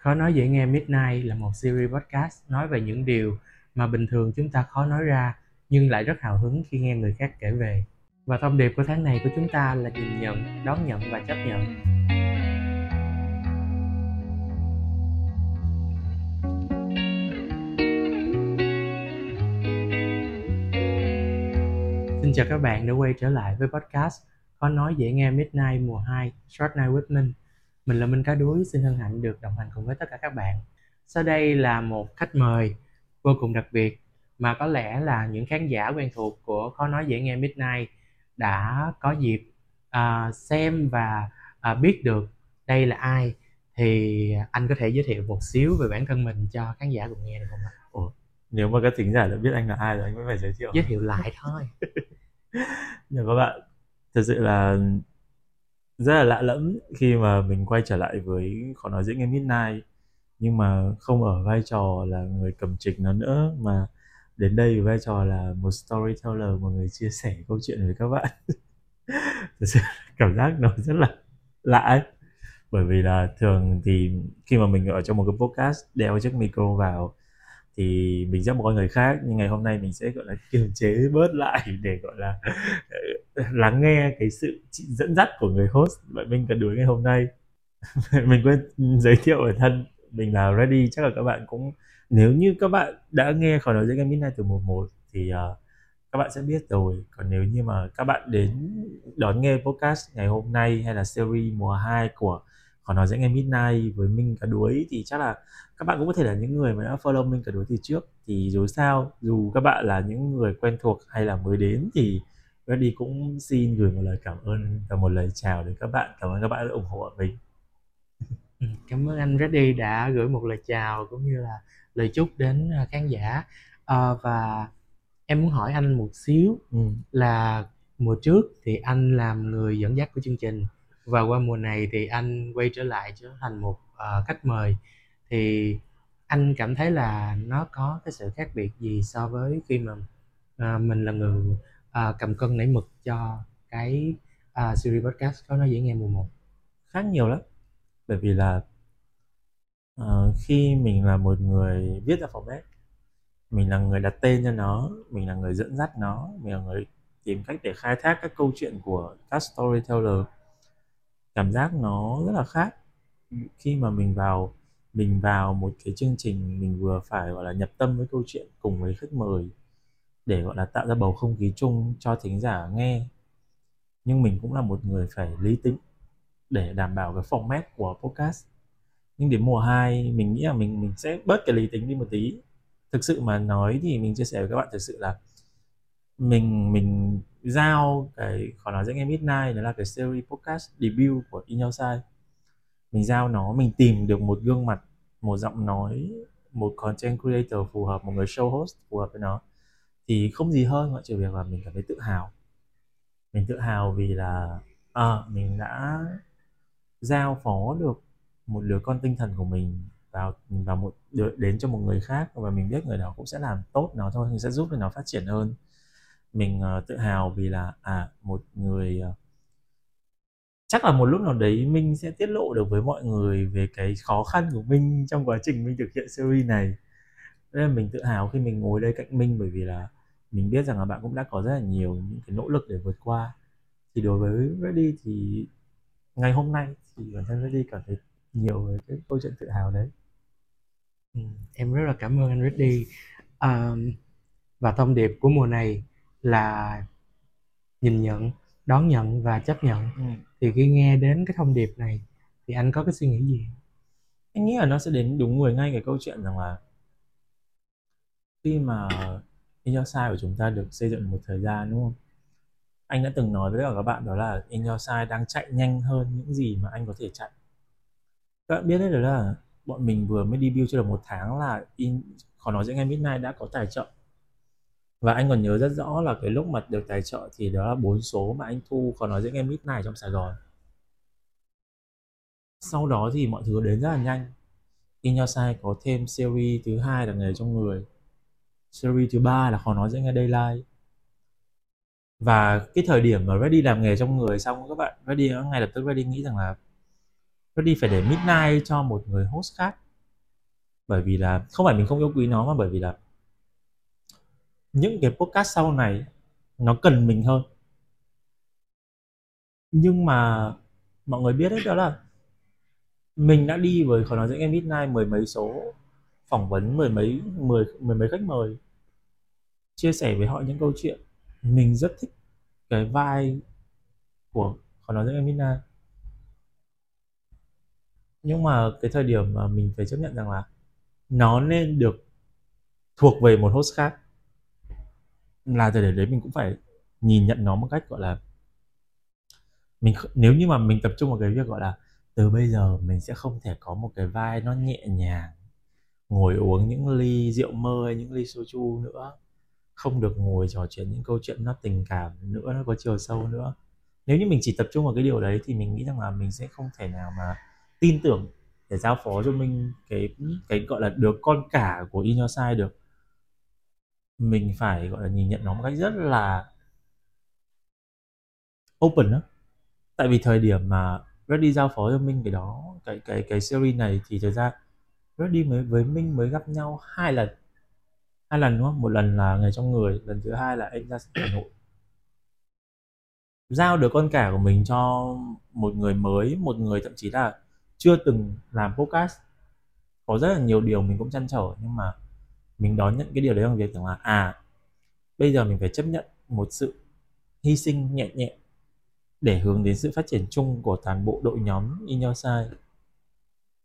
Khó nói dễ nghe Midnight là một series podcast nói về những điều mà bình thường chúng ta khó nói ra nhưng lại rất hào hứng khi nghe người khác kể về. Và thông điệp của tháng này của chúng ta là nhìn nhận, đón nhận và chấp nhận. Xin chào các bạn đã quay trở lại với podcast Khó nói dễ nghe Midnight mùa 2 Short Night with Minh mình là Minh Cá Đuối, xin hân hạnh được đồng hành cùng với tất cả các bạn. Sau đây là một khách mời vô cùng đặc biệt mà có lẽ là những khán giả quen thuộc của Khó Nói Dễ Nghe Midnight đã có dịp uh, xem và uh, biết được đây là ai thì anh có thể giới thiệu một xíu về bản thân mình cho khán giả cùng nghe được không ạ? Ủa, nếu mà các thính giả đã biết anh là ai rồi anh mới phải giới thiệu giới thiệu lại thôi nhưng các bạn thật sự là rất là lạ lẫm khi mà mình quay trở lại với, khó nói diễn nghe midnight. Nhưng mà không ở vai trò là người cầm trịch nó nữa, mà đến đây với vai trò là một storyteller một người chia sẻ câu chuyện với các bạn. Thật sự cảm giác nó rất là lạ ấy. Bởi vì là thường thì khi mà mình ở trong một cái podcast đeo chiếc micro vào thì mình sẽ một con người khác. Nhưng ngày hôm nay mình sẽ, gọi là, kiềm chế bớt lại để, gọi là lắng nghe cái sự dẫn dắt của người host. Vậy mình cần đuối ngày hôm nay. Mình quên giới thiệu bản thân. Mình là ready chắc là các bạn cũng nếu như các bạn đã nghe khỏi nói dễ nghe midnight từ mùa một thì uh, các bạn sẽ biết rồi. Còn nếu như mà các bạn đến đón nghe podcast ngày hôm nay hay là series mùa 2 của khỏi nói dễ nghe midnight với minh cả đuối thì chắc là các bạn cũng có thể là những người mà đã follow minh cả đuối từ trước. Thì dù sao dù các bạn là những người quen thuộc hay là mới đến thì Reddy cũng xin gửi một lời cảm ơn và một lời chào đến các bạn. Cảm ơn các bạn đã ủng hộ mình. Ừ, cảm ơn anh Reddy đã gửi một lời chào cũng như là lời chúc đến à, khán giả. À, và em muốn hỏi anh một xíu ừ. là mùa trước thì anh làm người dẫn dắt của chương trình và qua mùa này thì anh quay trở lại trở thành một uh, khách mời. Thì anh cảm thấy là nó có cái sự khác biệt gì so với khi mà uh, mình là người À, cầm cân nảy mực cho cái uh, series podcast có nói dễ nghe mùa 1 khá nhiều lắm. Bởi vì là uh, khi mình là một người viết ra format mình là người đặt tên cho nó mình là người dẫn dắt nó mình là người tìm cách để khai thác các câu chuyện của các storyteller cảm giác nó rất là khác. Khi mà mình vào mình vào một cái chương trình mình vừa phải gọi là nhập tâm với câu chuyện cùng với khách mời để, gọi là, tạo ra bầu không khí chung cho thính giả nghe. Nhưng mình cũng là một người phải lý tính để đảm bảo cái format của podcast. Nhưng đến mùa 2 mình nghĩ là mình mình sẽ bớt cái lý tính đi một tí. Thực sự mà nói thì mình chia sẻ với các bạn thực sự là mình mình giao cái, khó nói dễ nghe midnight đó là cái series podcast debut của In Your Side mình giao nó, mình tìm được một gương mặt, một giọng nói, một content creator phù hợp, một người show host phù hợp với nó thì không gì hơn ngoại trừ việc là mình cảm thấy tự hào. Mình tự hào vì là à, mình đã giao phó được một đứa con tinh thần của mình vào vào một đứa, đến cho một người khác và mình biết người đó cũng sẽ làm tốt nó thôi mình sẽ giúp cho nó phát triển hơn. Mình uh, tự hào vì là à một người uh, chắc là một lúc nào đấy minh sẽ tiết lộ được với mọi người về cái khó khăn của minh trong quá trình minh thực hiện series này. Nên là mình tự hào khi mình ngồi đây cạnh minh bởi vì là mình biết rằng là bạn cũng đã có rất là nhiều những cái nỗ lực để vượt qua. Thì đối với Reddy thì ngày hôm nay thì bản thân Reddy cảm thấy nhiều về cái câu chuyện tự hào đấy. Ừ, em rất là cảm ơn anh Reddy. Um, và thông điệp của mùa này là nhìn nhận đón nhận và chấp nhận. Ừ. thì khi nghe đến cái thông điệp này thì anh có cái suy nghĩ gì? Anh nghĩ là nó sẽ đến đúng người ngay cái câu chuyện rằng là khi mà In Your Side của chúng ta được xây dựng một thời gian, đúng không? Anh đã từng nói với các bạn đó là In Your Side đang chạy nhanh hơn những gì mà anh có thể chạy. Các bạn biết đấy là bọn mình vừa mới debut chưa được một tháng là in, khó nói dễ ngay Midnight đã có tài trợ và anh còn nhớ rất rõ là cái lúc mà được tài trợ thì đó là bốn số mà anh thu, khó nói dễ ngay Midnight trong Sài Gòn sau đó thì mọi thứ đến rất là nhanh In Your Side có thêm series thứ hai là nghề trong người series thứ ba là khó nói dễ nghe daylight. Và cái thời điểm mà Ready làm nghề trong người xong các bạn Ready ngay lập tức Ready nghĩ rằng là Ready phải để midnight cho một người host khác. Bởi vì là, không phải mình không yêu quý nó mà bởi vì là những cái podcast sau này nó cần mình hơn. Nhưng mà mọi người biết đấy đó là mình đã đi với khó nói dẫn em midnight mười mấy số phỏng vấn mười mấy, mười mười mấy khách mời, chia sẻ với họ những câu chuyện. Mình rất thích cái vai của khó nói với Emina nhưng mà cái thời điểm mà mình phải chấp nhận rằng là nó nên được thuộc về một host khác là thời điểm đấy mình cũng phải nhìn nhận nó một cách, gọi là, mình nếu như mà mình tập trung vào cái việc, gọi là, từ bây giờ mình sẽ không thể có một cái vai nó nhẹ nhàng ngồi uống những ly rượu mơ hay những ly soju nữa. Không được ngồi trò chuyện những câu chuyện nó tình cảm nữa, nó có chiều sâu nữa. Nếu như mình chỉ tập trung vào cái điều đấy thì mình nghĩ rằng là mình sẽ không thể nào mà tin tưởng để giao phó cho mình cái cái gọi là đứa con cả của Inosai Side được. Mình phải gọi là nhìn nhận nó một cách rất là open đó tại vì thời điểm mà ready giao phó cho mình cái đó, cái cái cái series này thì thực ra Reddy mới, với Minh mới gặp nhau hai lần. Hai lần, đúng không? Một lần là ngày trong người, lần thứ hai là anh ra Hà Nội. Giao được con cả của mình cho một người mới, một người thậm chí là chưa từng làm podcast. Có rất là nhiều điều mình cũng chăn trở, nhưng mà mình đón nhận cái điều đấy bằng việc rằng là à bây giờ mình phải chấp nhận một sự hy sinh nhẹ nhẹ để hướng đến sự phát triển chung của toàn bộ đội nhóm In Your Side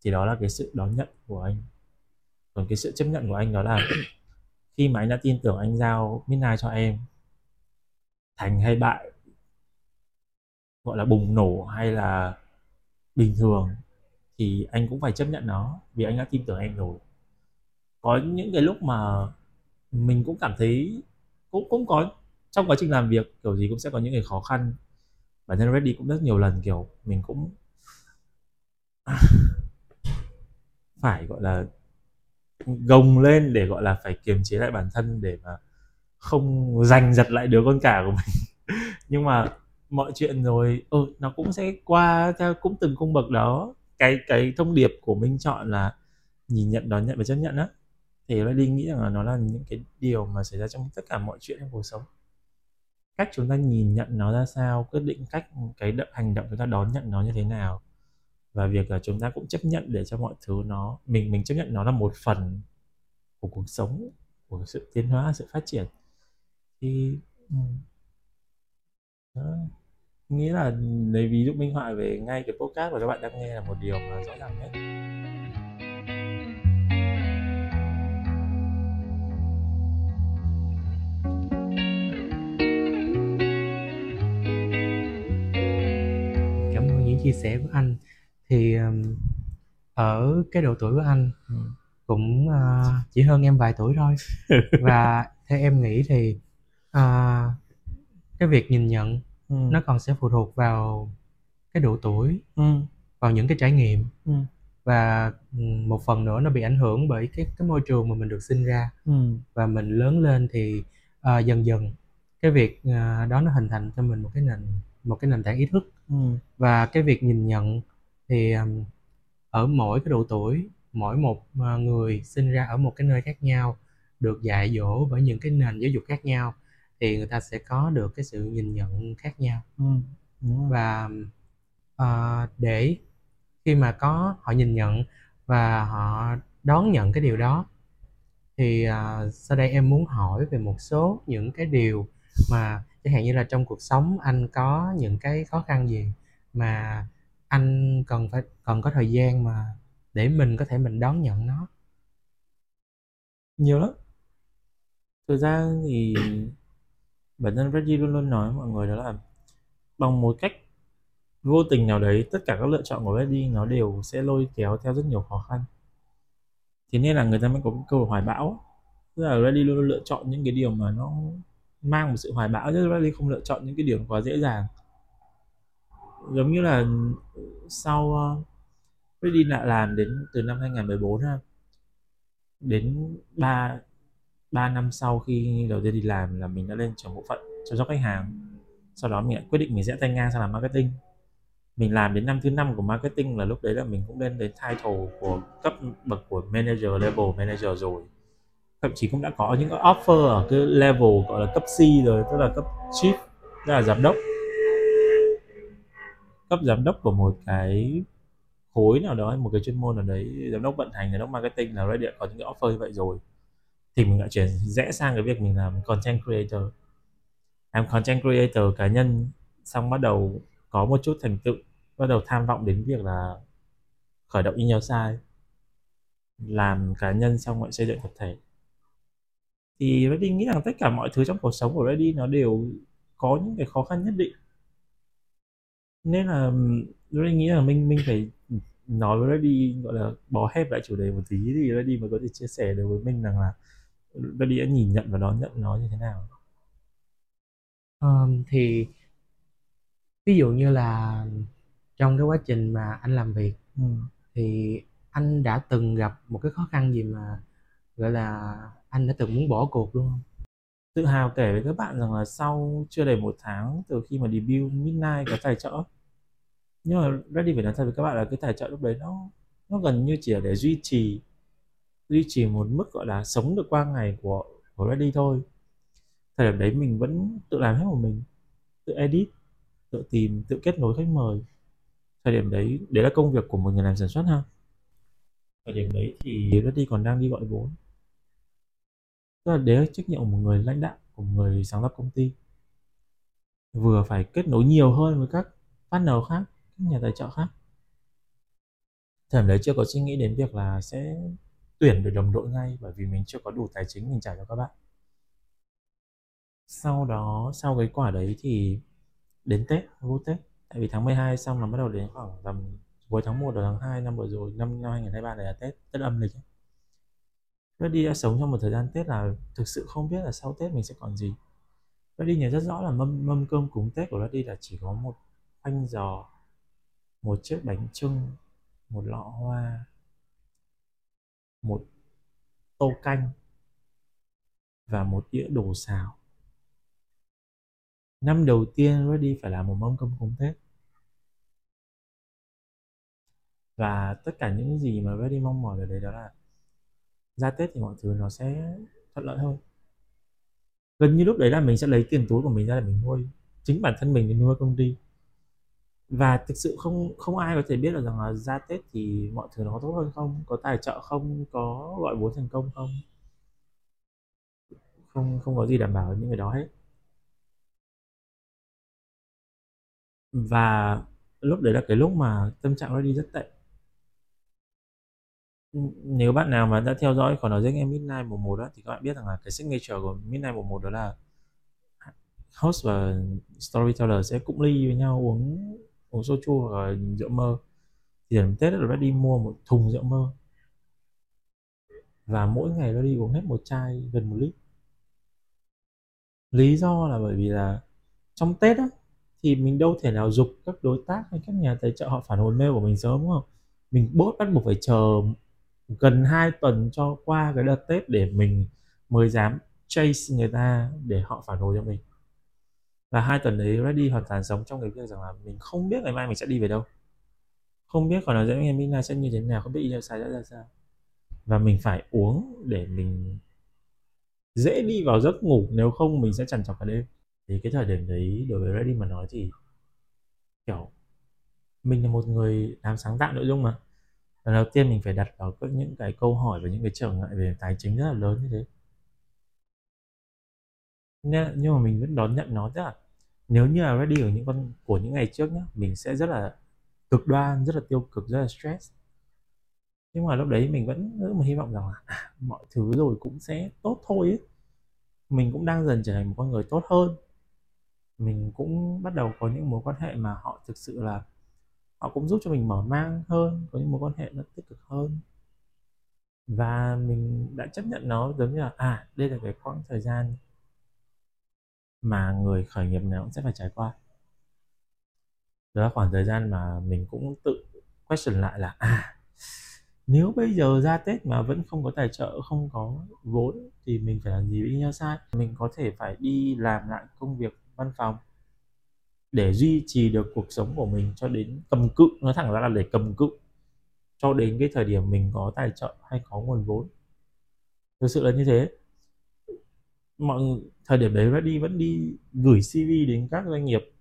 thì đó là cái sự đón nhận của anh. Còn cái sự chấp nhận của anh đó là khi mà anh đã tin tưởng anh giao Midnight cho em thành hay bại gọi là bùng nổ hay là bình thường thì anh cũng phải chấp nhận nó vì anh đã tin tưởng em rồi. Có những cái lúc mà mình cũng cảm thấy cũng cũng có trong quá trình làm việc kiểu gì cũng sẽ có những cái khó khăn. Bản thân Reddy cũng rất nhiều lần kiểu mình cũng phải gọi là gồng lên để gọi là phải kiềm chế lại bản thân để mà không giành giật lại đứa con cả của mình. Nhưng mà mọi chuyện rồi ừ, nó cũng sẽ qua theo cũng từng cung bậc đó. Cái cái thông điệp của mình chọn là nhìn nhận đón nhận và chấp nhận á. Thì Reddy nghĩ rằng là nó là những cái điều mà xảy ra trong tất cả mọi chuyện trong cuộc sống. Cách chúng ta nhìn nhận nó ra sao quyết định cách cái động hành động chúng ta đón nhận nó như thế nào và việc là chúng ta cũng chấp nhận để cho mọi thứ nó, mình mình chấp nhận nó là một phần của cuộc sống, của sự tiến hóa, sự phát triển. Thì ừ. đó. nghĩa là lấy ví dụ minh họa về ngay cái podcast mà các bạn đang nghe là một điều mà rõ ràng nhất. Cảm ơn những chia sẻ của anh thì ở cái độ tuổi của anh cũng uh, chỉ hơn em vài tuổi thôi và theo em nghĩ thì uh, cái việc nhìn nhận ừ. nó còn sẽ phụ thuộc vào cái độ tuổi ừ. vào những cái trải nghiệm Ừ. và một phần nữa nó bị ảnh hưởng bởi cái cái môi trường mà mình được sinh ra Ừ. và mình lớn lên thì ờ, dần dần cái việc ờ, đó nó hình thành cho mình một cái nền một cái nền tảng ý thức Ừ. và cái việc nhìn nhận thì ừm, ở mỗi cái độ tuổi mỗi một ờ, người sinh ra ở một cái nơi khác nhau được dạy dỗ bởi những cái nền giáo dục khác nhau thì người ta sẽ có được cái sự nhìn nhận khác nhau Ừ. Và ờ, để khi mà có họ nhìn nhận và họ đón nhận cái điều đó thì ờ, sau đây em muốn hỏi về một số những cái điều mà chẳng hạn như là trong cuộc sống anh có những cái khó khăn gì mà anh cần phải, cần có thời gian mà để mình có thể mình đón nhận nó. Nhiều lắm. Thực ra thì bản thân Reggie luôn luôn nói với mọi người đó là bằng một cách vô tình nào đấy, tất cả các lựa chọn của Reggie nó đều sẽ lôi kéo theo rất nhiều khó khăn. Thế nên là người ta mới có cái câu hoài bão. Tức là Reggie luôn luôn lựa chọn những cái điều mà nó mang một sự hoài bão, chứ Reggie không lựa chọn những cái điều quá dễ dàng giống như là ừ, sau uh, đi lại làm đến từ năm 2014 ha đến 3 3 năm sau khi đầu tiên đi làm là mình đã lên trưởng bộ phận chăm sóc khách hàng. Sau đó mình lại quyết định mình sẽ tay ngang sang làm marketing. Mình làm đến năm thứ năm của marketing là lúc đấy là mình cũng lên đến title của cấp bậc của manager level manager rồi. Thậm chí cũng đã có những cái offer ở cái level gọi là cấp C rồi tức là cấp chief tức là giám đốc cấp giám đốc của một cái khối nào đó, một cái chuyên môn nào đấy, giám đốc vận hành, giám đốc marketing là ready có những cái offer như vậy rồi, thì mình lại chuyển rẽ sang cái việc mình làm content creator. Làm content creator cá nhân, xong bắt đầu có một chút thành tựu, bắt đầu tham vọng đến việc là khởi động email sai làm cá nhân xong lại xây dựng tập thể. Thì Reddy nghĩ rằng tất cả mọi thứ trong cuộc sống của Reddy nó đều có những cái khó khăn nhất định nên là Reddy nghĩ là mình mình phải nói với Reddy gọi là bó hẹp lại chủ đề một tí thì Reddy mới có thể chia sẻ được với mình rằng là Reddy đã nhìn nhận và đón nhận nó như thế nào um, thì ví dụ như là trong cái quá trình mà anh làm việc ừ. thì anh đã từng gặp một cái khó khăn gì mà gọi là anh đã từng muốn bỏ cuộc luôn không? Tự hào kể với các bạn rằng là sau chưa đầy một tháng từ khi mà debut Midnight có tài trợ nhưng mà Ready phải nói thật với các bạn là cái tài trợ lúc đấy nó nó gần như chỉ là để duy trì duy trì một mức gọi là sống được qua ngày của của Ready thôi. Thời điểm đấy mình vẫn tự làm hết của mình, tự edit, tự tìm, tự kết nối khách mời. Thời điểm đấy đấy là công việc của một người làm sản xuất ha. Thời điểm đấy thì Ready còn đang đi gọi vốn. Tức là đấy là trách nhiệm của một người lãnh đạo, của một người sáng lập công ty. Vừa phải kết nối nhiều hơn với các partner khác nhà tài trợ khác. Thời điểm đấy chưa có suy nghĩ đến việc là sẽ tuyển được đồng đội ngay bởi vì mình chưa có đủ tài chính mình trả cho các bạn. Sau đó, sau cái quả đấy thì đến Tết, vô Tết, tại vì tháng 12 xong là bắt đầu đến khoảng tầm cuối tháng 1 đầu tháng 2 năm vừa rồi, năm năm 2023 này là Tết Tết âm lịch Rất đi đã sống trong một thời gian Tết là thực sự không biết là sau Tết mình sẽ còn gì. Reddy nhớ rất rõ là mâm mâm cơm cúng Tết của Reddy là chỉ có một khoanh giò một chiếc bánh trưng, một lọ hoa, một tô canh và một đĩa đồ xào. Năm đầu tiên ready phải làm một mâm cơm cúng Tết. Và tất cả những gì mà ready mong mỏi ở đấy đó là ra Tết thì mọi thứ nó sẽ thuận lợi hơn. Gần như lúc đấy là mình sẽ lấy tiền túi của mình ra để mình nuôi. Chính bản thân mình để nuôi công ty và thực sự không không ai có thể biết được rằng là ra Tết thì mọi thứ nó có tốt hơn không? Có tài trợ không? Có gọi vốn thành công không? Không không có gì đảm bảo những cái đó hết. Và lúc đấy là cái lúc mà tâm trạng nó đi rất tệ. Nếu bạn nào mà đã theo dõi còn nói danh em Midnight mùa 1 đó thì các bạn biết rằng là cái signature của Midnight mùa 1 đó là host và storyteller sẽ cũng ly với nhau uống uống soju hoặc là rượu mơ. Thì đến Tết là đi mua một thùng rượu mơ. Và mỗi ngày nó đi uống hết một chai gần một lít. Lý do là bởi vì là trong Tết á, thì mình đâu thể nào dục các đối tác hay các nhà tài trợ họ phản hồi mail của mình sớm, đúng không? Mình bốt bắt buộc phải chờ gần 2 tuần cho qua cái đợt Tết để mình mới dám chase người ta để họ phản hồi cho mình và hai tuần đấy ready hoàn toàn sống trong cái việc rằng là mình không biết ngày mai mình sẽ đi về đâu. Không biết còn là dẫn em Mina sẽ như thế nào, không biết yêu sai sẽ ra sao. Và mình phải uống để mình dễ đi vào giấc ngủ, nếu không mình sẽ chằn trọc cả đêm. Thì cái thời điểm đấy đối với ready mà nói thì, kiểu, mình là một người làm sáng tạo nội dung mà. Lần đầu tiên mình phải đặt vào các những cái câu hỏi và những cái trở ngại về tài chính rất là lớn như thế nên, nhưng mà mình vẫn đón nhận nó tức là nếu như là ready ở những con của những ngày trước nhá mình sẽ rất là cực đoan rất là tiêu cực rất là stress. Nhưng mà lúc đấy mình vẫn rất một hy vọng rằng là à, mọi thứ rồi cũng sẽ tốt thôi ấy. mình cũng đang dần trở thành một con người tốt hơn. Mình cũng bắt đầu có những mối quan hệ mà họ thực sự là họ cũng giúp cho mình mở mang hơn có những mối quan hệ nó tích cực hơn. Và mình đã chấp nhận nó giống như là à đây là cái khoảng thời gian mà người khởi nghiệp nào cũng sẽ phải trải qua. Đó là khoảng thời gian mà mình cũng tự question lại là à nếu bây giờ ra Tết mà vẫn không có tài trợ, không có vốn thì mình phải làm gì với nhau sai? Mình có thể phải đi làm lại công việc văn phòng để duy trì được cuộc sống của mình cho đến cầm cự. Nói thẳng ra là để cầm cự. Cho đến cái thời điểm mình có tài trợ hay có nguồn vốn. Thực sự là như thế mọi thời điểm đấy Ready vẫn đi gửi CV đến các doanh nghiệp,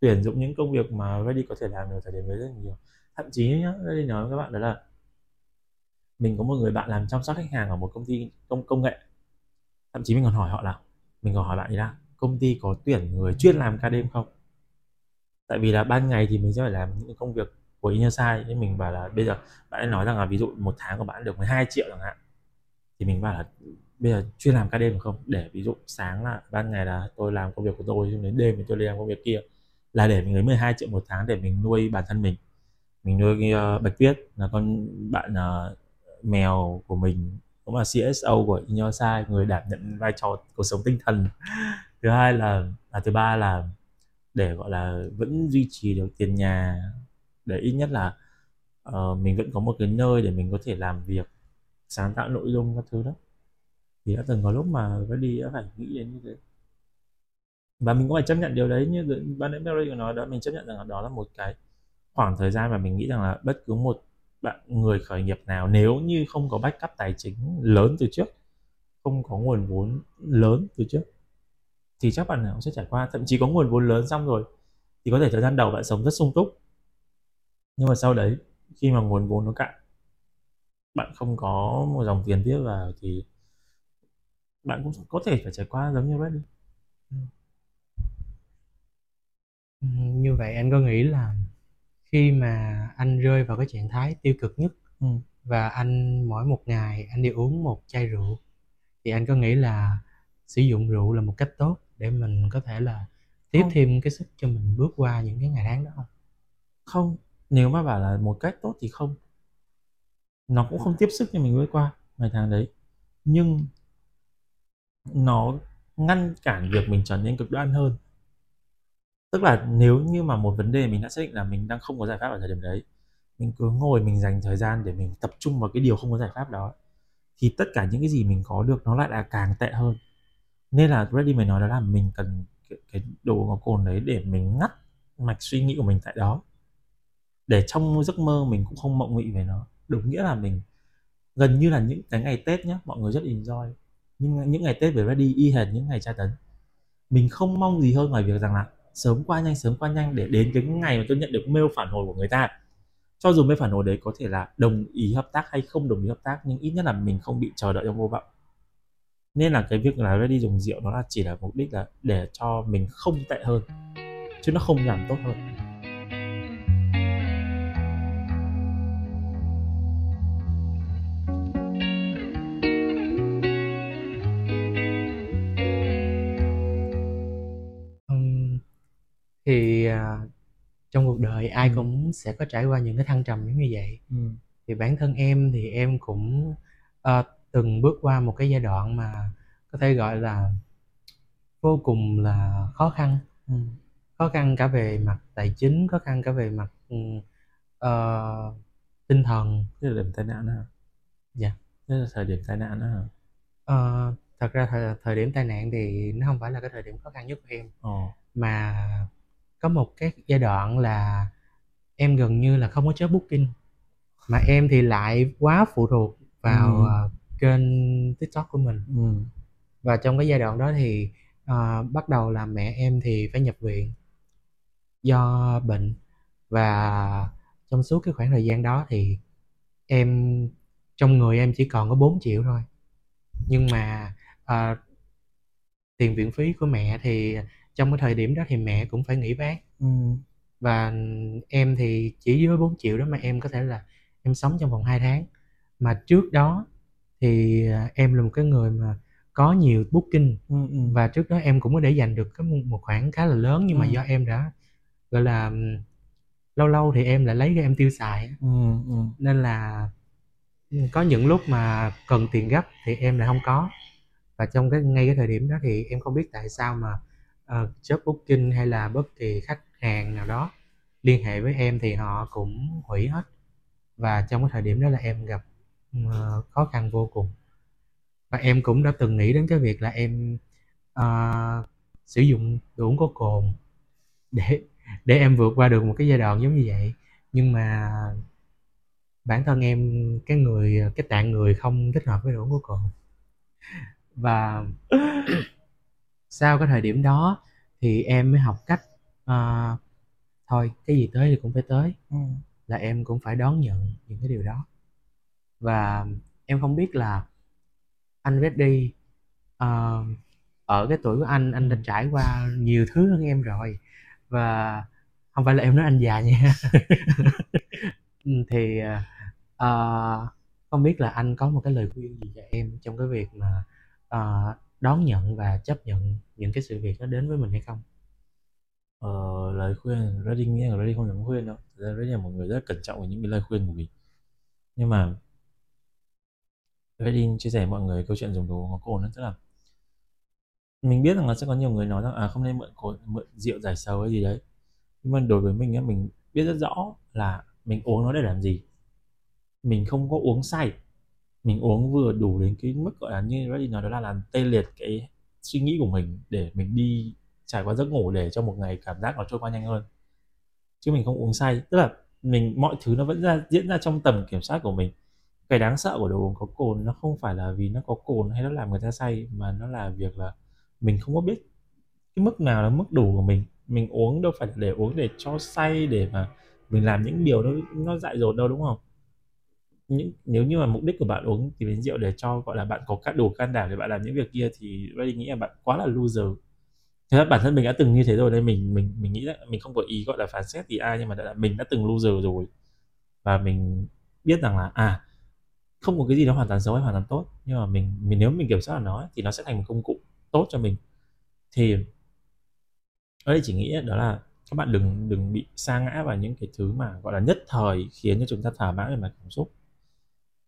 tuyển dụng những công việc mà Ready có thể làm được thời điểm đấy rất nhiều. Thậm chí nhá Ready nói với các bạn đó là mình có một người bạn làm chăm sóc khách hàng ở một công ty công công nghệ. Thậm chí mình còn hỏi họ là, mình còn hỏi bạn ấy là, công ty có tuyển người chuyên làm ca đêm không? Tại vì là ban ngày thì mình sẽ phải làm những công việc của Inner Side nhưng mình bảo là, bây giờ bạn ấy nói rằng là ví dụ một tháng của bạn được 12 triệu chẳng hạn. Thì mình bảo là bây giờ chuyên làm ca đêm được không? Để ví dụ sáng là ban ngày là tôi làm công việc của tôi nhưng đến đêm thì tôi đi làm công việc kia. Là để mình lấy 12 triệu một tháng để mình nuôi bản thân mình. Mình nuôi uh, bạch tuyết là con bạn uh, mèo của mình cũng là CSO của Innosai người đảm nhận vai trò cuộc sống tinh thần. Thứ hai là à, thứ ba là để gọi là vẫn duy trì được tiền nhà. Để ít nhất là uh, mình vẫn có một cái nơi để mình có thể làm việc sáng tạo nội dung các thứ đó thì đã từng có lúc mà đi đã phải nghĩ đến như thế. Và mình cũng phải chấp nhận điều đấy như ban nãy Mary nói đó, mình chấp nhận rằng đó là một cái khoảng thời gian mà mình nghĩ rằng là bất cứ một bạn người khởi nghiệp nào nếu như không có backup tài chính lớn từ trước, không có nguồn vốn lớn từ trước, thì chắc bạn nào sẽ trải qua. Thậm chí có nguồn vốn lớn xong rồi thì có thể thời gian đầu bạn sống rất sung túc. Nhưng mà sau đấy, khi mà nguồn vốn nó cạn, bạn không có một dòng tiền tiếp vào thì bạn cũng có thể phải trải qua giống như Reddy ừ, như vậy anh có nghĩ là khi mà anh rơi vào cái trạng thái tiêu cực nhất ừ. và anh mỗi một ngày anh đi uống một chai rượu thì anh có nghĩ là sử dụng rượu là một cách tốt để mình có thể là tiếp không. thêm cái sức cho mình bước qua những cái ngày tháng đó không? Không. Nếu mà bảo là một cách tốt thì không. Nó cũng không tiếp sức cho mình bước qua ngày tháng đấy. Nhưng nó ngăn cản việc mình trở nên cực đoan hơn. Tức là nếu như mà một vấn đề mình đã xác định là mình đang không có giải pháp ở thời điểm đấy mình cứ ngồi mình dành thời gian để mình tập trung vào cái điều không có giải pháp đó thì tất cả những cái gì mình có được nó lại là càng tệ hơn. Nên là Ready mới nói đó là mình cần cái, cái đồ có cồn đấy để mình ngắt mạch suy nghĩ của mình tại đó. Để trong giấc mơ mình cũng không mộng mị về nó. Đúng nghĩa là mình gần như là những cái ngày Tết nhá mọi người rất enjoy nhưng những ngày Tết về Ready y hệt những ngày tra tấn. Mình không mong gì hơn ngoài việc rằng là sớm qua nhanh, sớm qua nhanh để đến cái ngày mà tôi nhận được mail phản hồi của người ta. Cho dù mail phản hồi đấy có thể là đồng ý hợp tác hay không đồng ý hợp tác, nhưng ít nhất là mình không bị chờ đợi trong vô vọng. Nên là cái việc là ready dùng rượu nó là chỉ là mục đích là để cho mình không tệ hơn, chứ nó không làm tốt hơn. Đời ai ừ. cũng sẽ có trải qua những cái thăng trầm giống như vậy ừ. thì bản thân em thì em cũng uh, từng bước qua một cái giai đoạn mà có thể gọi là vô cùng là khó khăn ừ. khó khăn cả về mặt tài chính khó khăn cả về mặt uh, tinh thần cái là điểm tai nạn hả dạ đây là thời điểm tai nạn đó hả uh, thật ra thời, thời điểm tai nạn thì nó không phải là cái thời điểm khó khăn nhất của em Ồ. mà có một cái giai đoạn là em gần như là không có chốt booking mà em thì lại quá phụ thuộc vào ừ. uh, kênh tiktok của mình ừ. và trong cái giai đoạn đó thì uh, bắt đầu là mẹ em thì phải nhập viện do bệnh và trong suốt cái khoảng thời gian đó thì em trong người em chỉ còn có 4 triệu thôi nhưng mà uh, tiền viện phí của mẹ thì trong cái thời điểm đó thì mẹ cũng phải nghỉ bán ừ. Và em thì chỉ dưới 4 triệu đó mà em có thể là em sống trong vòng 2 tháng mà trước đó thì à, em là một cái người mà có nhiều booking ừ, ừ. và trước đó em cũng có để dành được cái một khoản khá là lớn nhưng ừ. mà do em đã gọi là lâu lâu thì em lại lấy ra em tiêu xài ừ, ừ. nên là có những lúc mà cần tiền gấp thì em lại không có và trong cái ngay cái thời điểm đó thì em không biết tại sao mà uh, job booking hay là bất kỳ khách hàng nào đó liên hệ với em thì họ cũng hủy hết. Và trong cái thời điểm đó là em gặp uh, khó khăn vô cùng. Và em cũng đã từng nghĩ đến cái việc là em uh, sử dụng đồ uống có cồn để để em vượt qua được một cái giai đoạn giống như vậy. Nhưng mà bản thân em cái người cái tạng người không thích hợp với đồ uống có cồn. Và sau cái thời điểm đó thì em mới học cách uh, thôi cái gì tới thì cũng phải tới. Ừ. là em cũng phải đón nhận những cái điều đó. Và em không biết là anh Reddy uh, ở cái tuổi của anh anh đã trải qua nhiều thứ hơn em rồi. Và không phải là em nói anh già nha. Thì uh, không biết là anh có một cái lời khuyên gì cho em trong cái việc mà uh, đón nhận và chấp nhận những cái sự việc nó đến với mình hay không uh, lời khuyên Redding nghĩ là Redding không dám khuyên đâu. Thật ra Redding là một người rất là cẩn trọng với những cái lời khuyên của mình. Nhưng mà Redding chia sẻ với mọi người câu chuyện dùng đồ có cồn đó tức là. Mình biết rằng là sẽ có nhiều người nói rằng à không nên mượn cồn mượn rượu giải sầu hay gì đấy. Nhưng mà đối với mình á mình biết rất rõ là mình uống nó để làm gì. Mình không có uống say. Mình uống vừa đủ đến cái mức gọi là như Reddy nói đó là làm tê liệt cái suy nghĩ của mình để mình đi trải qua giấc ngủ để cho một ngày cảm giác nó trôi qua nhanh hơn. Chứ mình không uống say. Tức là mình, mọi thứ nó vẫn ra, diễn ra trong tầm kiểm soát của mình. Cái đáng sợ của đồ uống có cồn nó không phải là vì nó có cồn hay nó làm người ta say, mà nó là việc là mình không có biết cái mức nào là mức đủ của mình. Mình uống đâu phải để uống để cho say, để mà mình làm những điều nó nó dại dột đâu, đúng không? Những, nếu như mà mục đích của bạn uống thì đến rượu để cho, gọi là, bạn có cả đủ can đảm để bạn làm những việc kia thì tôi nghĩ là bạn quá là loser thế bản thân mình đã từng như thế rồi nên mình mình mình nghĩ là mình không có ý gọi là phán xét gì ai nhưng mà đã, mình đã từng loser rồi. Và mình biết rằng là à không có cái gì nó hoàn toàn xấu hay hoàn toàn tốt nhưng mà mình mình nếu mình kiểm soát được nó thì nó sẽ thành một công cụ tốt cho mình. Thì ở đây chỉ nghĩ đó là các bạn đừng đừng bị sa ngã vào những cái thứ mà gọi là nhất thời khiến cho chúng ta thỏa mãn về mặt cảm xúc.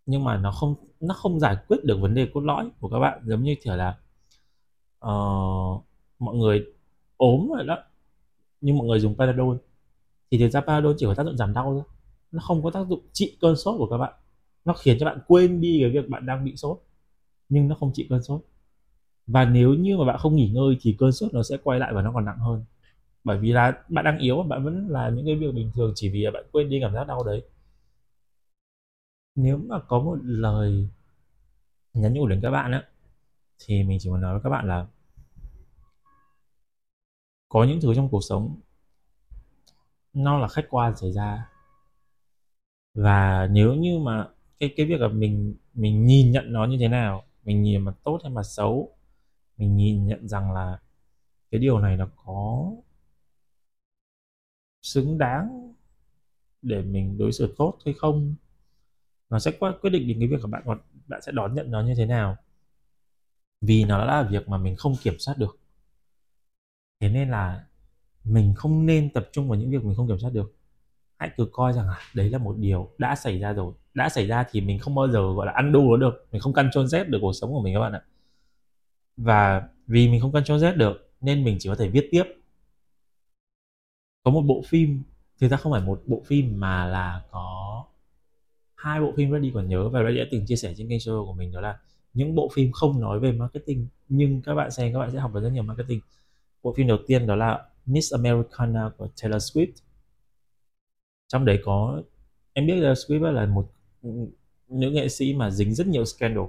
Nhưng mà nó không nó không giải quyết được vấn đề cốt lõi của các bạn giống như kiểu là uh, mọi người ốm rồi đó. Nhưng mọi người dùng Panadol. Thì thực ra Panadol chỉ có tác dụng giảm đau thôi. Nó không có tác dụng trị cơn sốt của các bạn. Nó khiến cho bạn quên đi cái việc bạn đang bị sốt. Nhưng nó không trị cơn sốt. Và nếu như mà bạn không nghỉ ngơi thì cơn sốt nó sẽ quay lại và nó còn nặng hơn. Bởi vì là bạn đang yếu, bạn vẫn là những cái việc bình thường chỉ vì là bạn quên đi cảm giác đau đấy. Nếu mà có một lời nhắn nhủ đến các bạn á, thì mình chỉ muốn nói với các bạn là có những thứ trong cuộc sống, nó là khách quan xảy ra. Và nếu như mà cái cái việc là mình mình nhìn nhận nó như thế nào, mình nhìn mà tốt hay mà xấu, mình nhìn nhận rằng là cái điều này nó có xứng đáng để mình đối xử tốt hay không, nó sẽ quyết định đến cái việc của bạn bạn sẽ đón nhận nó như thế nào. Vì nó là việc mà mình không kiểm soát được thế nên là mình không nên tập trung vào những việc mình không kiểm soát được. Hãy cứ coi rằng là đấy là một điều đã xảy ra rồi. Đã xảy ra thì mình không bao giờ, gọi là, ăn đu nó được. Mình không căn trôn rét được cuộc sống của mình các bạn ạ. Và vì mình không căn trôn rét được nên mình chỉ có thể viết tiếp. Có một bộ phim, thực ra không phải một bộ phim mà là có hai bộ phim Reddy còn nhớ và Reddy đã từng chia sẻ trên kênh show của mình, đó là những bộ phim không nói về marketing, nhưng các bạn xem các bạn sẽ học được rất nhiều marketing bộ phim đầu tiên đó là Miss Americana của Taylor Swift. Trong đấy có, em biết Taylor Swift là một ừ, nữ nghệ sĩ mà dính rất nhiều scandal.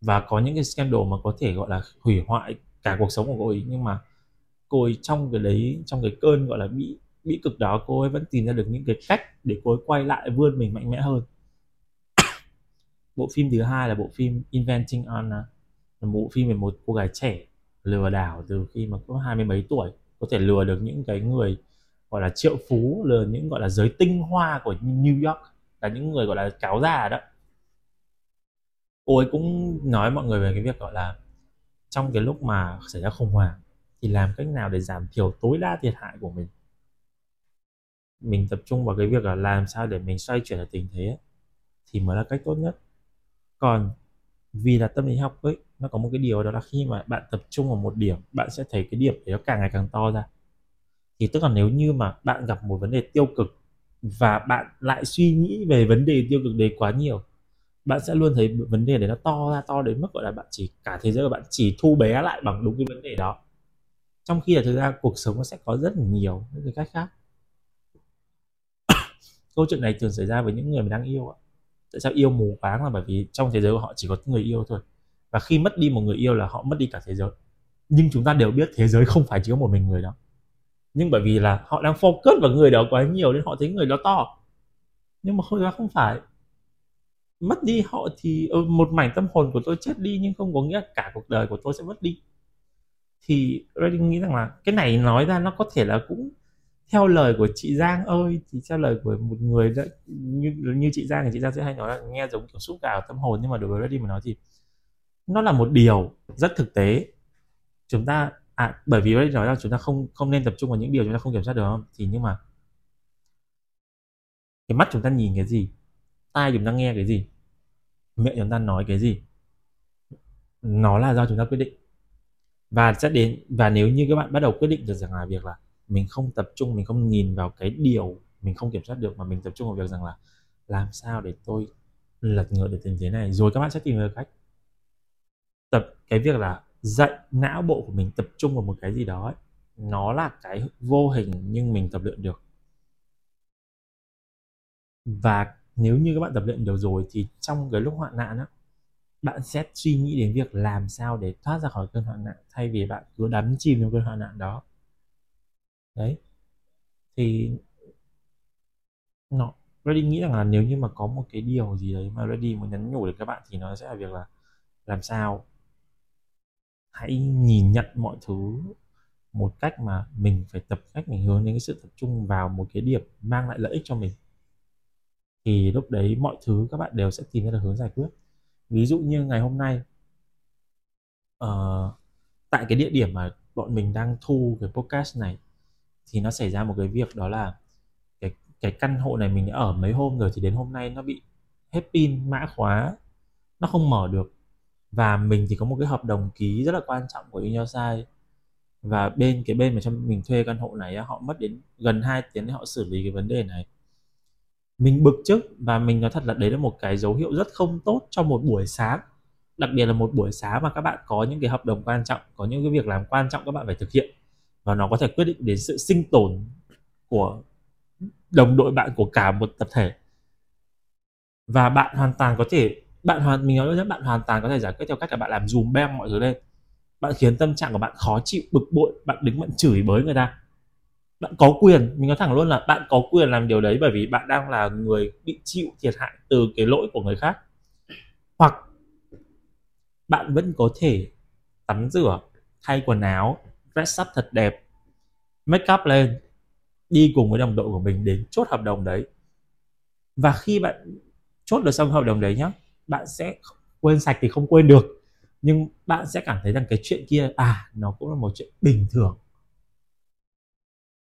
Và có những cái scandal mà có thể gọi là hủy hoại cả cuộc sống của cô ấy. Nhưng mà cô ấy trong cái đấy, trong cái cơn gọi là bị bị cực đó, cô ấy vẫn tìm ra được những cái cách để cô ấy quay lại vươn mình mạnh mẽ hơn. Bộ phim thứ hai là bộ phim Inventing Anna, là một bộ phim về một cô gái trẻ lừa đảo từ khi mà có hai mươi mấy tuổi, có thể lừa được những cái người, gọi là, triệu phú, lừa những, gọi là, giới tinh hoa của New York, là những người, gọi là, cáo già đó. Cô ấy cũng nói mọi người về cái việc, gọi là, trong cái lúc mà xảy ra khủng hoảng thì làm cách nào để giảm thiểu tối đa thiệt hại của mình? Mình tập trung vào cái việc là làm sao để mình xoay chuyển được tình thế thì mới là cách tốt nhất. Còn vì là tâm lý học ấy nó có một cái điều đó là khi mà bạn tập trung vào một điểm, bạn sẽ thấy cái điểm đấy nó càng ngày càng to ra. Thì tức là nếu như mà bạn gặp một vấn đề tiêu cực và bạn lại suy nghĩ về vấn đề tiêu cực đấy quá nhiều, bạn sẽ luôn thấy vấn đề đấy nó to ra, to đến mức gọi là bạn chỉ, cả thế giới của bạn chỉ thu bé lại bằng đúng cái vấn đề đó. Trong khi là thực ra cuộc sống nó sẽ có rất nhiều những cái cách khác. Câu chuyện này thường xảy ra với những người mà đang yêu ạ. Tại sao yêu mù quáng là bởi vì trong thế giới của họ chỉ có người yêu thôi và khi mất đi một người yêu là họ mất đi cả thế giới. Nhưng chúng ta đều biết thế giới không phải chỉ có một mình người đó nhưng bởi vì là họ đang focus vào người đó quá nhiều nên họ thấy người đó to. Nhưng mà không ra không phải. Mất đi họ thì ừ, một mảnh tâm hồn của tôi chết đi nhưng không có nghĩa cả cuộc đời của tôi sẽ mất đi. Thì Redding nghĩ rằng là cái này nói ra nó có thể là cũng theo lời của chị Giang ơi thì theo lời của một người đó, như như chị Giang thì chị Giang sẽ hay nói là nghe giống kiểu xúc cảm tâm hồn. Nhưng mà đối với Redding mà nói thì nó là một điều rất thực tế. Chúng ta à bởi vì Redding nói là chúng ta không không nên tập trung vào những điều chúng ta không kiểm soát được không? Thì nhưng mà cái mắt chúng ta nhìn cái gì? Tai chúng ta nghe cái gì? Miệng chúng ta nói cái gì? Nó là do chúng ta quyết định. Và sẽ đến, và nếu như các bạn bắt đầu quyết định được rằng là việc là mình không tập trung, mình không nhìn vào cái điều mình không kiểm soát được mà mình tập trung vào việc rằng là làm sao để tôi lật ngược được tình thế này, rồi các bạn sẽ tìm được cách tập cái việc là dạy não bộ của mình tập trung vào một cái gì đó ấy, nó là cái vô hình nhưng mình tập luyện được. Và nếu như các bạn tập luyện được rồi thì trong cái lúc hoạn nạn á bạn sẽ suy nghĩ đến việc làm sao để thoát ra khỏi cơn hoạn nạn thay vì bạn cứ đắm chìm trong cơn hoạn nạn đó. Đấy. Thì nó Ready nghĩ rằng là nếu như mà có một cái điều gì đấy mà Ready muốn nhắn nhủ đến các bạn thì nó sẽ là việc là làm sao hãy nhìn nhận mọi thứ một cách mà mình phải tập cách mình hướng đến cái sự tập trung vào một cái điểm mang lại lợi ích cho mình. Thì lúc đấy mọi thứ các bạn đều sẽ tìm ra được hướng giải quyết. Ví dụ như ngày hôm nay uh, tại cái địa điểm mà bọn mình đang thu cái podcast này thì nó xảy ra một cái việc đó là cái cái căn hộ này mình đã ở mấy hôm rồi thì đến hôm nay nó bị hết pin mã khóa nó không mở được và mình thì có một cái hợp đồng ký rất là quan trọng của Uniosai và bên, cái bên mà cho mình thuê căn hộ này họ mất đến gần 2 tiếng để họ xử lý cái vấn đề này. Mình bực trước và mình nói thật là đấy là một cái dấu hiệu rất không tốt cho một buổi sáng. Đặc biệt là một buổi sáng mà các bạn có những cái hợp đồng quan trọng, có những cái việc làm quan trọng các bạn phải thực hiện. Và nó có thể quyết định đến sự sinh tồn của đồng đội bạn của cả một tập thể. Và bạn hoàn toàn có thể bạn hoàn, mình nói nhất bạn hoàn toàn có thể giải quyết theo cách là bạn làm dùm beng mọi thứ lên. Bạn khiến tâm trạng của bạn khó chịu, bực bội, bạn đứng bạn chửi bới người ta. Bạn có quyền, mình nói thẳng luôn là bạn có quyền làm điều đấy bởi vì bạn đang là người bị chịu thiệt hại từ cái lỗi của người khác. Hoặc bạn vẫn có thể tắm rửa, thay quần áo, dress up thật đẹp, make up lên, đi cùng với đồng đội của mình đến chốt hợp đồng đấy. Và khi bạn chốt được xong hợp đồng đấy nhá bạn sẽ quên sạch thì không quên được. Nhưng bạn sẽ cảm thấy rằng cái chuyện kia à nó cũng là một chuyện bình thường.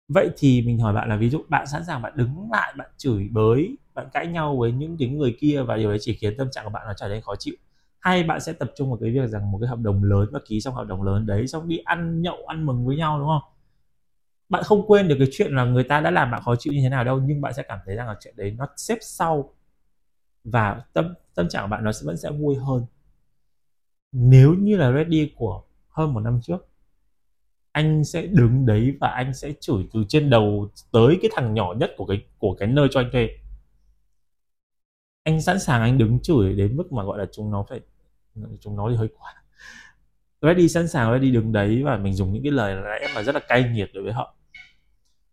Vậy thì mình hỏi bạn là ví dụ bạn sẵn sàng bạn đứng lại, bạn chửi bới, bạn cãi nhau với những cái người kia và điều đấy chỉ khiến tâm trạng của bạn nó trở nên khó chịu? Hay bạn sẽ tập trung vào cái việc rằng một cái hợp đồng lớn và ký xong hợp đồng lớn đấy, xong đi ăn nhậu, ăn mừng với nhau, đúng không? Bạn không quên được cái chuyện là người ta đã làm bạn khó chịu như thế nào đâu, nhưng bạn sẽ cảm thấy rằng là chuyện đấy nó xếp sau và tâm tâm trạng của bạn nó sẽ, vẫn sẽ vui hơn. Nếu như là ready của hơn một năm trước, anh sẽ đứng đấy và anh sẽ chửi từ trên đầu tới cái thằng nhỏ nhất của cái của cái nơi cho anh thuê. Anh sẵn sàng anh đứng chửi đến mức mà gọi là chúng nó phải, chúng nó thì hơi quá. Ready, sẵn sàng ready đứng đấy và mình dùng những cái lời lẽ mà rất là cay nghiệt đối với họ.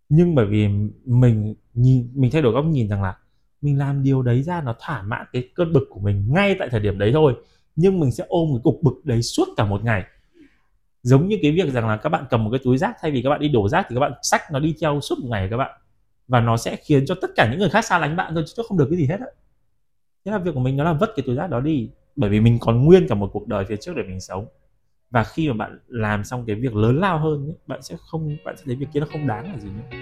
Nhưng bởi vì mình nhìn, mình thay đổi góc nhìn rằng là mình làm điều đấy ra nó thỏa mãn cái cơn bực của mình ngay tại thời điểm đấy thôi. Nhưng mình sẽ ôm cái cục bực đấy suốt cả một ngày. Giống như cái việc rằng là các bạn cầm một cái túi rác, thay vì các bạn đi đổ rác thì các bạn xách nó đi theo suốt một ngày các bạn. Và nó sẽ khiến cho tất cả những người khác xa lánh bạn thôi, chứ không được cái gì hết á. Thế là việc của mình nó là vứt cái túi rác đó đi, bởi vì mình còn nguyên cả một cuộc đời phía trước để mình sống. Và khi mà bạn làm xong cái việc lớn lao hơn bạn sẽ không, bạn sẽ thấy việc kia nó không đáng là gì nữa.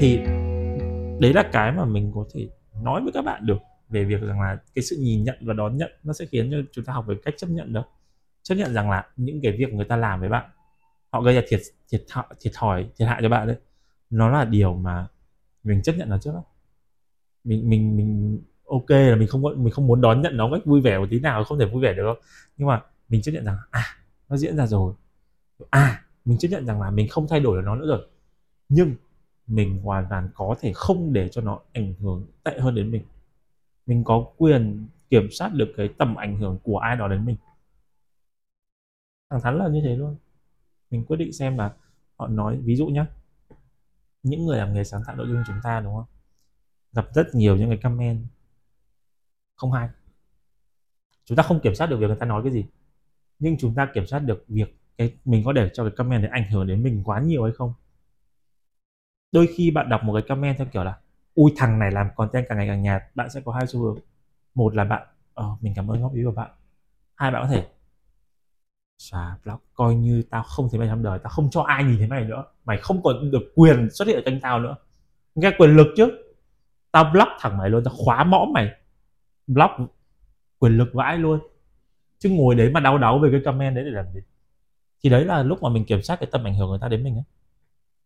Thì đấy là cái mà mình có thể nói với các bạn được về việc rằng là cái sự nhìn nhận và đón nhận nó sẽ khiến cho chúng ta học về cách chấp nhận được chấp nhận rằng là những cái việc người ta làm với bạn, họ gây ra thiệt thiệt thọ, thiệt thòi, thiệt hại cho bạn đấy, nó là điều mà mình chấp nhận nó trước đó. Mình mình mình ok là mình không mình không muốn đón nhận nó cách vui vẻ một tí nào, không thể vui vẻ được đâu. Nhưng mà mình chấp nhận rằng à nó diễn ra rồi. À mình chấp nhận rằng là mình không thay đổi được nó nữa rồi. Nhưng mình hoàn toàn có thể không để cho nó ảnh hưởng tệ hơn đến mình. Mình có quyền kiểm soát được cái tầm ảnh hưởng của ai đó đến mình. Thẳng thắn là như thế luôn. Mình quyết định xem là họ nói, ví dụ nhé những người làm nghề sáng tạo nội dung chúng ta, đúng không? Gặp rất nhiều những cái comment không hay. Chúng ta không kiểm soát được việc người ta nói cái gì, nhưng chúng ta kiểm soát được việc cái, mình có để cho cái comment để ảnh hưởng đến mình quá nhiều hay không? Đôi khi bạn đọc một cái comment theo kiểu là ui thằng này làm content càng ngày càng nhạt bạn sẽ có hai xu hướng. Một là bạn uh, mình cảm ơn góp ý của bạn. Hai bạn có thể xóa blog coi như tao không thấy mày trong đời tao không cho ai nhìn thấy mày nữa. Mày không còn được quyền xuất hiện ở kênh tao nữa. Nghe quyền lực chứ. Tao block thẳng mày luôn tao khóa mõm mày. Block quyền lực vãi luôn. Chứ ngồi đấy mà đau đáu về cái comment đấy để làm gì? Thì đấy là lúc mà mình kiểm soát cái tầm ảnh hưởng người ta đến mình ấy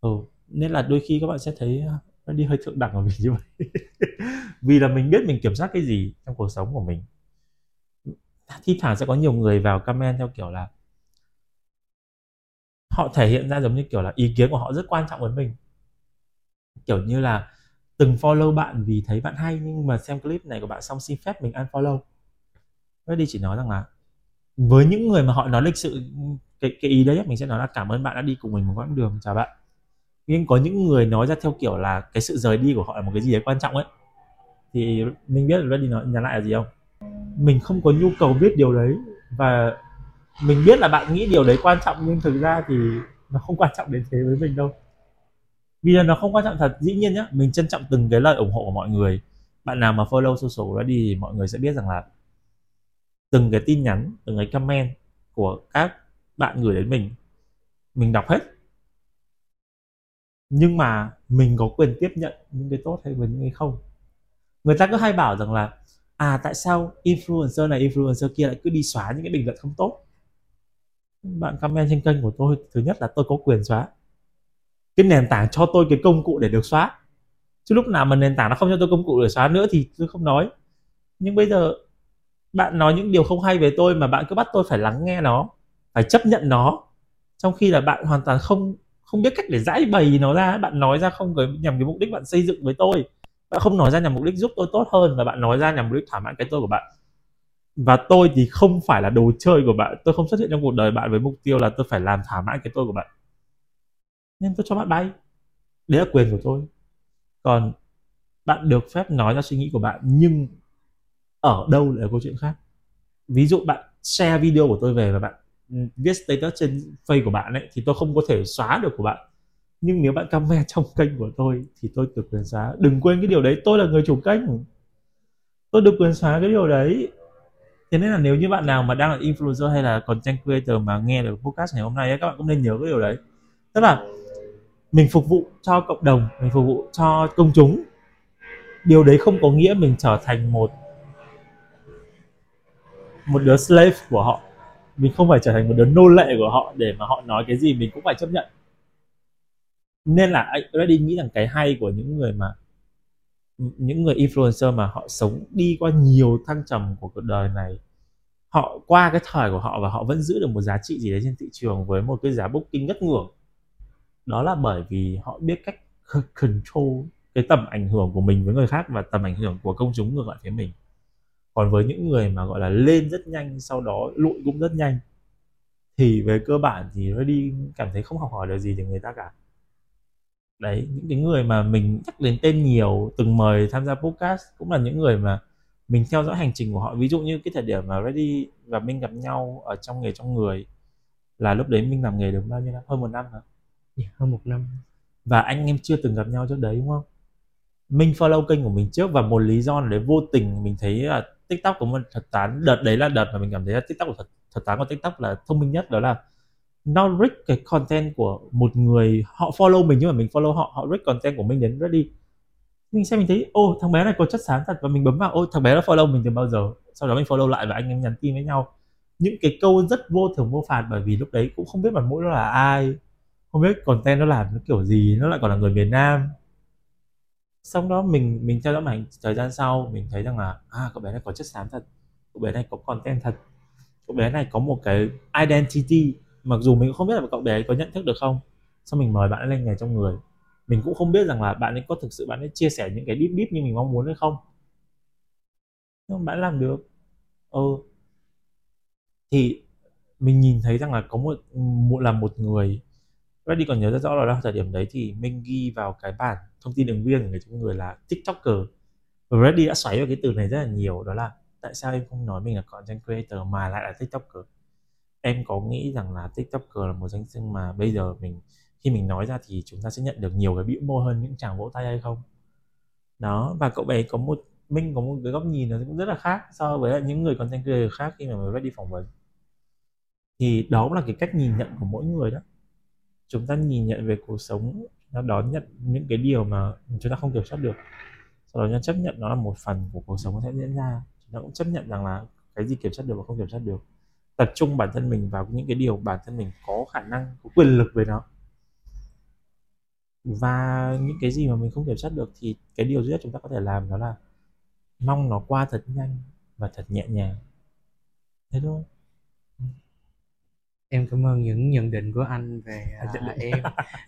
ừ. nên là đôi khi các bạn sẽ thấy ờ, nó đi hơi thượng đẳng ở mình như vậy. Vì là mình biết mình kiểm soát cái gì trong cuộc sống của mình. Thi thoảng sẽ có nhiều người vào comment theo kiểu là họ thể hiện ra giống như kiểu là ý kiến của họ rất quan trọng với mình. Kiểu như là từng follow bạn vì thấy bạn hay nhưng mà xem clip này của bạn xong xin phép mình unfollow. Đi chỉ nói rằng là với những người mà họ nói lịch sự cái, cái ý đấy mình sẽ nói là cảm ơn bạn đã đi cùng mình một quãng đường chào bạn nhưng có những người nói ra theo kiểu là cái sự rời đi của họ là một cái gì đấy quan trọng ấy. Thì mình biết là đi nói nhắn lại là gì không? Mình không có nhu cầu biết điều đấy và mình biết là bạn nghĩ điều đấy quan trọng nhưng thực ra thì nó không quan trọng đến thế với mình đâu. Vì là nó không quan trọng thật, dĩ nhiên nhá, mình trân trọng từng cái lời ủng hộ của mọi người. Bạn nào mà follow social ready thì mọi người sẽ biết rằng là từng cái tin nhắn, từng cái comment của các bạn gửi đến mình mình đọc hết nhưng mà mình có quyền tiếp nhận những cái tốt hay những cái không? Người ta cứ hay bảo rằng là à tại sao influencer này, influencer kia lại cứ đi xóa những cái bình luận không tốt? Bạn comment trên kênh của tôi, thứ nhất là tôi có quyền xóa. Cái nền tảng cho tôi cái công cụ để được xóa. Chứ lúc nào mà nền tảng nó không cho tôi công cụ để xóa nữa thì tôi không nói. Nhưng bây giờ bạn nói những điều không hay về tôi mà bạn cứ bắt tôi phải lắng nghe nó, phải chấp nhận nó, trong khi là bạn hoàn toàn không không biết cách để giải bày nó ra bạn nói ra không cái nhằm cái mục đích bạn xây dựng với tôi. Bạn không nói ra nhằm mục đích giúp tôi tốt hơn và bạn nói ra nhằm mục đích thỏa mãn cái tôi của bạn. Và tôi thì không phải là đồ chơi của bạn. Tôi không xuất hiện trong cuộc đời bạn với mục tiêu là tôi phải làm thỏa mãn cái tôi của bạn. Nên tôi cho bạn bay. Đấy là quyền của tôi. Còn bạn được phép nói ra suy nghĩ của bạn, nhưng ở đâu là câu chuyện khác? Ví dụ bạn share video của tôi về và bạn viết status trên face của bạn ấy thì tôi không có thể xóa được của bạn. Nhưng nếu bạn comment trong kênh của tôi thì tôi được quyền xóa. Đừng quên cái điều đấy tôi là người chủ kênh. Tôi được quyền xóa cái điều đấy. Thế nên là nếu như bạn nào mà đang là influencer hay là content creator mà nghe được podcast ngày hôm nay ấy, các bạn cũng nên nhớ cái điều đấy. Tức là mình phục vụ cho cộng đồng mình phục vụ cho công chúng. Điều đấy không có nghĩa mình trở thành một một đứa slave của họ mình không phải trở thành một đứa nô lệ của họ để mà họ nói cái gì mình cũng phải chấp nhận. Nên là anh đi nghĩ rằng cái hay của những người mà, những người influencer mà họ sống đi qua nhiều thăng trầm của cuộc đời này, họ qua cái thời của họ và họ vẫn giữ được một giá trị gì đấy trên thị trường với một cái giá booking ngất ngưỡng. Đó là bởi vì họ biết cách control cái tầm ảnh hưởng của mình với người khác và tầm ảnh hưởng của công chúng ngược lại phía mình còn với những người mà gọi là lên rất nhanh sau đó lụi cũng rất nhanh thì về cơ bản thì nó đi cảm thấy không học hỏi được gì từ người ta cả. Đấy những cái người mà mình nhắc đến tên nhiều từng mời tham gia podcast cũng là những người mà mình theo dõi hành trình của họ. Ví dụ như cái thời điểm mà Ready và Minh gặp nhau ở trong nghề trong người là lúc đấy Minh làm nghề được bao nhiêu năm? Hơn một năm hả? Yeah, hơn một năm. Và anh em chưa từng gặp nhau trước đấy đúng không? Minh follow kênh của mình trước và một lý do là để vô tình mình thấy là tiktok của mình thật tán, đợt đấy là đợt mà mình cảm thấy là tiktok của thật thật tán của tiktok là thông minh nhất, đó là nó rich cái content của một người, họ follow mình nhưng mà mình follow họ họ rich content của mình đến ready. Mình xem mình thấy, ô, thằng bé này có chất sáng thật, và mình bấm vào, ô, thằng bé nó follow mình từ bao giờ? Sau đó mình follow lại và anh em nhắn tin với nhau. Những cái câu rất vô thưởng vô phạt, bởi vì lúc đấy cũng không biết mặt mũi nó là ai, không biết content nó làm nó kiểu gì, nó lại còn là người miền Nam xong đó mình mình theo dõi màn thời gian sau, mình thấy rằng là à cậu bé này có chất xám thật, cậu bé này có content thật, cậu bé này có một cái identity, mặc dù mình cũng không biết là cậu bé có nhận thức được không. Xong mình mời bạn ấy lên ngày trong người. Mình cũng không biết rằng là bạn ấy có thực sự, bạn ấy chia sẻ những cái deep deep như mình mong muốn hay không. Nhưng bạn làm được. Ừ. Thì mình nhìn thấy rằng là có một một, là một người Reddy còn nhớ rất rõ là thời điểm đấy thì mình ghi vào cái bản thông tin ứng viên của người người là tiktoker. Và Reddy đã xoáy vào cái từ này rất là nhiều, đó là tại sao em không nói mình là content creator mà lại là tiktoker? Em có nghĩ rằng là tiktoker là một danh xưng mà bây giờ mình, khi mình nói ra thì chúng ta sẽ nhận được nhiều cái biểu mô hơn những chàng vỗ tay hay không? Đó, và cậu bé có một, minh có một cái góc nhìn nó cũng rất là khác so với những người content creator khác khi mà mình đi phỏng vấn. Thì đó cũng là cái cách nhìn nhận của mỗi người đó. Chúng ta nhìn nhận về cuộc sống nó đón nhận những cái điều mà chúng ta không kiểm soát được. Sau đó chúng ta chấp nhận nó là một phần của cuộc sống sẽ diễn ra. Chúng ta cũng chấp nhận rằng là cái gì kiểm soát được và không kiểm soát được. Tập trung bản thân mình vào những cái điều bản thân mình có khả năng, có quyền lực về nó. Và những cái gì mà mình không kiểm soát được thì cái điều duy nhất chúng ta có thể làm đó là mong nó qua thật nhanh và thật nhẹ nhàng. Thế thôi em cảm ơn những nhận định của anh về uh, em.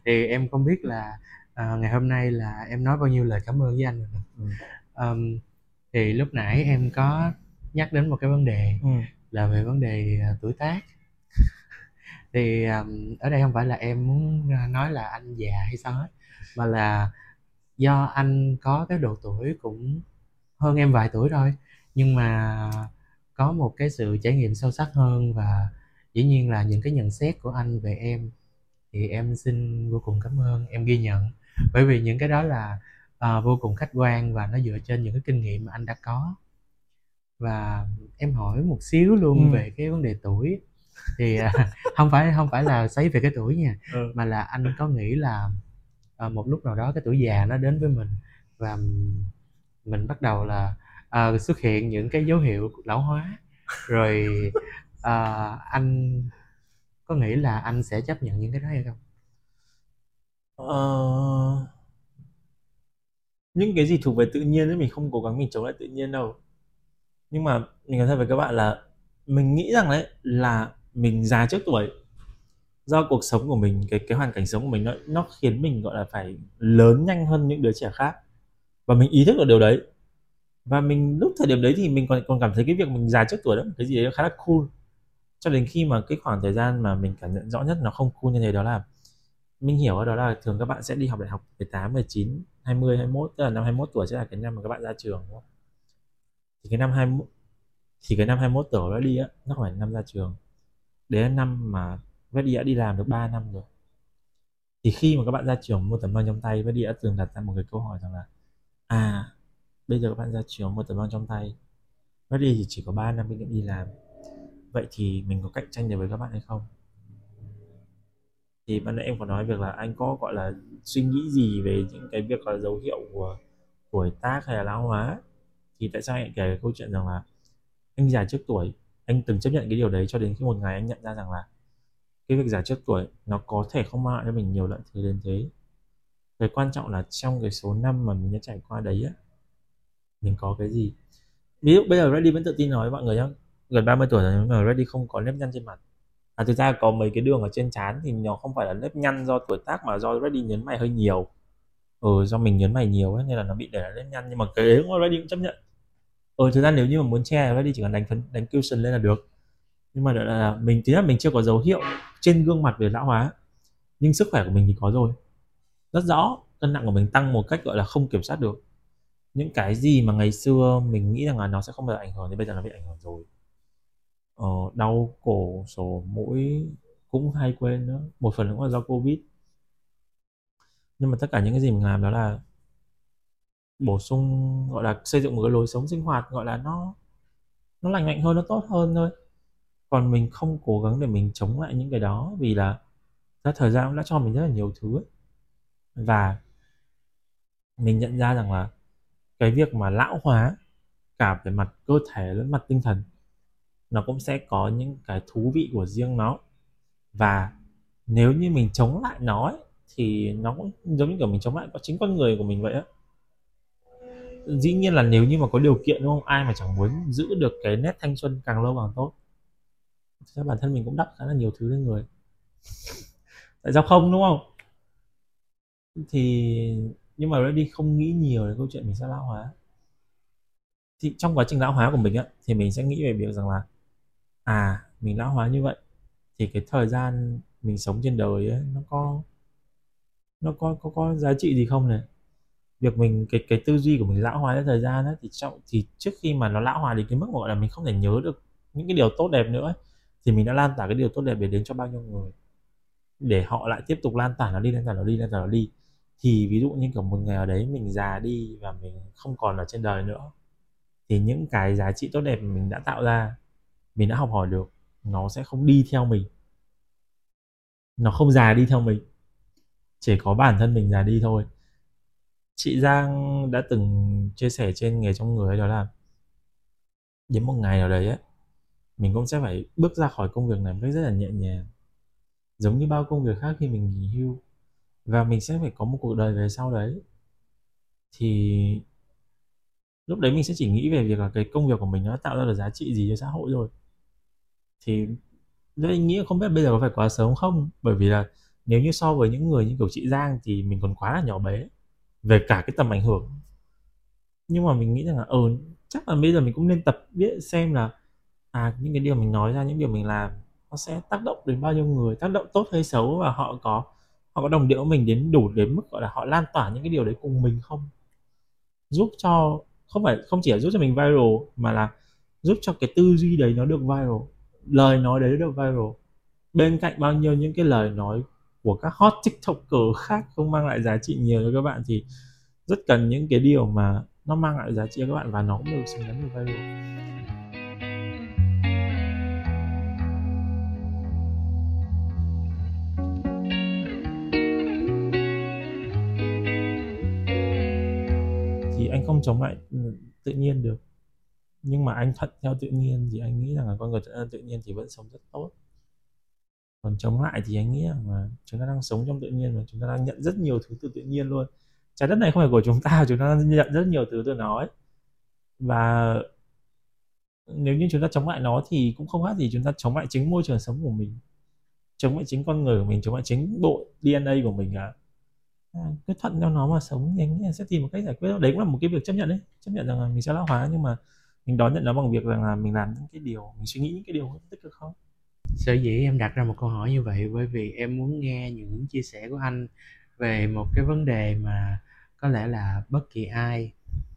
Thì em không biết là uh, ngày hôm nay là em nói bao nhiêu lời cảm ơn với anh rồi ừ. um, thì lúc nãy em có nhắc đến một cái vấn đề ừ. là về vấn đề uh, tuổi tác. Thì um, ở đây không phải là em muốn nói là anh già hay sao hết mà là do anh có cái độ tuổi cũng hơn em vài tuổi thôi nhưng mà có một cái sự trải nghiệm sâu sắc hơn và dĩ nhiên là những cái nhận xét của anh về em thì em xin vô cùng cảm ơn em ghi nhận bởi vì những cái đó là uh, vô cùng khách quan và nó dựa trên những cái kinh nghiệm mà anh đã có và em hỏi một xíu luôn ừ. về cái vấn đề tuổi thì uh, không phải không phải là xoáy về cái tuổi nha ừ. mà là anh có nghĩ là uh, một lúc nào đó cái tuổi già nó đến với mình và mình bắt đầu là uh, xuất hiện những cái dấu hiệu lão hóa rồi uh, anh có nghĩ là anh sẽ chấp nhận những cái đó hay không? Uh, những cái gì thuộc về tự nhiên ấy mình không cố gắng mình chống lại tự nhiên đâu. Nhưng mà mình nói thật với các bạn là mình nghĩ rằng đấy là mình già trước tuổi. Do cuộc sống của mình cái cái hoàn cảnh sống của mình nó nó khiến mình gọi là phải lớn nhanh hơn những đứa trẻ khác. Và mình ý thức được điều đấy. Và mình lúc thời điểm đấy thì mình còn còn cảm thấy cái việc mình già trước tuổi đó cái gì đấy khá là cool cho đến khi mà cái khoảng thời gian mà mình cảm nhận rõ nhất nó không cool như thế đó là mình hiểu đó là thường các bạn sẽ đi học đại học 18, 19, 20, 21 tức là năm 21 tuổi sẽ là cái năm mà các bạn ra trường đúng không? Thì cái năm 21 thì cái năm 21 tuổi đó đi á nó không phải năm ra trường. Đấy là năm mà Vedi đã đi làm được 3 năm rồi. Thì khi mà các bạn ra trường một tấm bằng trong tay Vedi đã từng đặt ra một cái câu hỏi rằng là à bây giờ các bạn ra trường một tấm bằng trong tay Vedi thì chỉ có 3 năm kinh nghiệm đi làm vậy thì mình có cạnh tranh được với các bạn hay không? Thì ban nãy em có nói việc là anh có, gọi là, suy nghĩ gì về những cái việc là, dấu hiệu của tuổi tác hay là lão hóa? Thì tại sao anh kể cái câu chuyện rằng là anh già trước tuổi, anh từng chấp nhận cái điều đấy cho đến khi một ngày anh nhận ra rằng là cái việc già trước tuổi nó có thể không mang lại cho mình nhiều lợi thế đến thế. Cái quan trọng là trong cái số năm mà mình đã trải qua đấy á, mình có cái gì? Ví dụ bây giờ Reddy vẫn tự tin nói với mọi người nhá gần 30 tuổi rồi nhưng mà Reddy không có nếp nhăn trên mặt. À, thực ra có mấy cái đường ở trên trán thì nó không phải là nếp nhăn do tuổi tác mà do Reddy nhấn mày hơi nhiều. Ừ do mình nhấn mày nhiều ấy nên là nó bị để là nếp nhăn nhưng mà cái đấy cũng Reddy cũng chấp nhận. Ừ thực ra nếu như mà muốn che Reddy chỉ cần đánh phấn đánh cushion lên là được. Nhưng mà là mình thứ nhất mình chưa có dấu hiệu trên gương mặt về lão hóa nhưng sức khỏe của mình thì có rồi. Rất rõ cân nặng của mình tăng một cách gọi là không kiểm soát được. Những cái gì mà ngày xưa mình nghĩ rằng là nó sẽ không bao giờ ảnh hưởng thì bây giờ nó bị ảnh hưởng rồi ờ, đau cổ sổ mũi cũng hay quên nữa. Một phần cũng là do covid. Nhưng mà tất cả những cái gì mình làm đó là bổ sung gọi là xây dựng một cái lối sống sinh hoạt gọi là nó nó lành mạnh hơn nó tốt hơn thôi. Còn mình không cố gắng để mình chống lại những cái đó vì là ra thời gian cũng đã cho mình rất là nhiều thứ ấy. và mình nhận ra rằng là cái việc mà lão hóa cả về mặt cơ thể lẫn mặt tinh thần nó cũng sẽ có những cái thú vị của riêng nó. Và nếu như mình chống lại nó ấy, thì nó cũng giống như kiểu mình chống lại có chính con người của mình vậy á. Dĩ nhiên là nếu như mà có điều kiện đúng không? Ai mà chẳng muốn giữ được cái nét thanh xuân càng lâu càng tốt. Thế bản thân mình cũng đắp khá là nhiều thứ lên người. Tại sao không đúng không? Thì nhưng mà đi không nghĩ nhiều về câu chuyện mình sẽ lão hóa. Thì trong quá trình lão hóa của mình á thì mình sẽ nghĩ về việc rằng là à mình lão hóa như vậy. Thì cái thời gian mình sống trên đời ấy, nó có nó có có có giá trị gì không này? Việc mình cái cái tư duy của mình lão hóa theo thời gian ấy, thì trong thì trước khi mà nó lão hóa đến cái mức mà gọi là mình không thể nhớ được những cái điều tốt đẹp nữa ấy, thì mình đã lan tỏa cái điều tốt đẹp để đến cho bao nhiêu người. Để họ lại tiếp tục lan tỏa nó đi lan tỏa nó đi lan tỏa nó đi. Thì ví dụ như kiểu một ngày ở đấy mình già đi và mình không còn ở trên đời nữa thì những cái giá trị tốt đẹp mà mình đã tạo ra mình đã học hỏi được nó sẽ không đi theo mình. Nó không già đi theo mình. Chỉ có bản thân mình già đi thôi. Chị Giang đã từng chia sẻ trên nghề trong người đó là đến một ngày nào đấy ấy, mình cũng sẽ phải bước ra khỏi công việc này một cách rất là nhẹ nhàng giống như bao công việc khác khi mình nghỉ hưu. Và mình sẽ phải có một cuộc đời về sau đấy. Thì lúc đấy mình sẽ chỉ nghĩ về việc là cái công việc của mình nó tạo ra được giá trị gì cho xã hội rồi thì tôi nghĩ không biết bây giờ có phải quá sớm không? Bởi vì là nếu như so với những người như kiểu chị Giang thì mình còn quá là nhỏ bé về cả cái tầm ảnh hưởng. Nhưng mà mình nghĩ rằng là ừ chắc là bây giờ mình cũng nên tập biết xem là à những cái điều mình nói ra, những điều mình làm, nó sẽ tác động đến bao nhiêu người, tác động tốt hay xấu và họ có họ có đồng điệu với mình đến đủ đến mức, gọi là, họ lan tỏa những cái điều đấy cùng mình không? Giúp cho, không phải, không chỉ là giúp cho mình viral mà là giúp cho cái tư duy đấy nó được viral lời nói đấy được viral. Bên cạnh bao nhiêu những cái lời nói của các hot tiktoker khác không mang lại giá trị nhiều cho các bạn thì rất cần những cái điều mà nó mang lại giá trị cho các bạn và nó cũng được xứng đáng được viral. Thì anh không chống lại ừ, tự nhiên được nhưng mà anh thuận theo tự nhiên thì anh nghĩ rằng là con người tự nhiên thì vẫn sống rất tốt. Còn chống lại thì anh nghĩ rằng là chúng ta đang sống trong tự nhiên và chúng ta đang nhận rất nhiều thứ từ tự nhiên luôn. Trái đất này không phải của chúng ta chúng ta nhận rất nhiều thứ từ nó ấy. Và nếu như chúng ta chống lại nó thì cũng không khác gì chúng ta chống lại chính môi trường sống của mình. Chống lại chính con người của mình chống lại chính bộ DNA của mình à, à cứ thuận theo nó mà sống thì anh nghĩ là sẽ tìm một cách giải quyết. Đấy cũng là một cái việc chấp nhận đấy chấp nhận rằng là mình sẽ lão hóa nhưng mà mình đón nhận nó bằng việc rằng là mình làm những cái điều mình suy nghĩ những cái điều tích cực không? Sở dĩ em đặt ra một câu hỏi như vậy bởi vì em muốn nghe những chia sẻ của anh về một cái vấn đề mà có lẽ là bất kỳ ai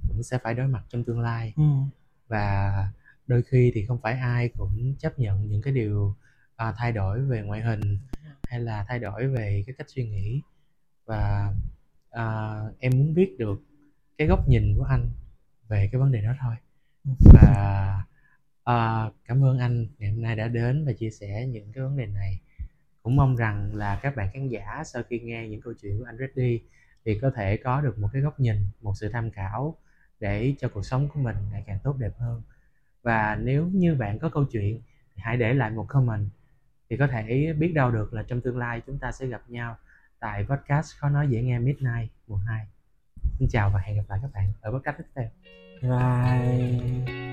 cũng sẽ phải đối mặt trong tương lai. Ừ. và đôi khi thì không phải ai cũng chấp nhận những cái điều à, thay đổi về ngoại hình hay là thay đổi về cái cách suy nghĩ. Và à, em muốn biết được cái góc nhìn của anh về cái vấn đề đó thôi và uh, cảm ơn anh ngày hôm nay đã đến và chia sẻ những cái vấn đề này. Cũng mong rằng là các bạn khán giả sau khi nghe những câu chuyện của anh Reddy thì có thể có được một cái góc nhìn một sự tham khảo để cho cuộc sống của mình ngày càng tốt đẹp hơn. Và nếu như bạn có câu chuyện thì hãy để lại một comment thì có thể biết đâu được là trong tương lai chúng ta sẽ gặp nhau tại podcast khó nói dễ nghe Midnight mùa 2 Xin chào và hẹn gặp lại các bạn ở podcast tiếp theo. 拜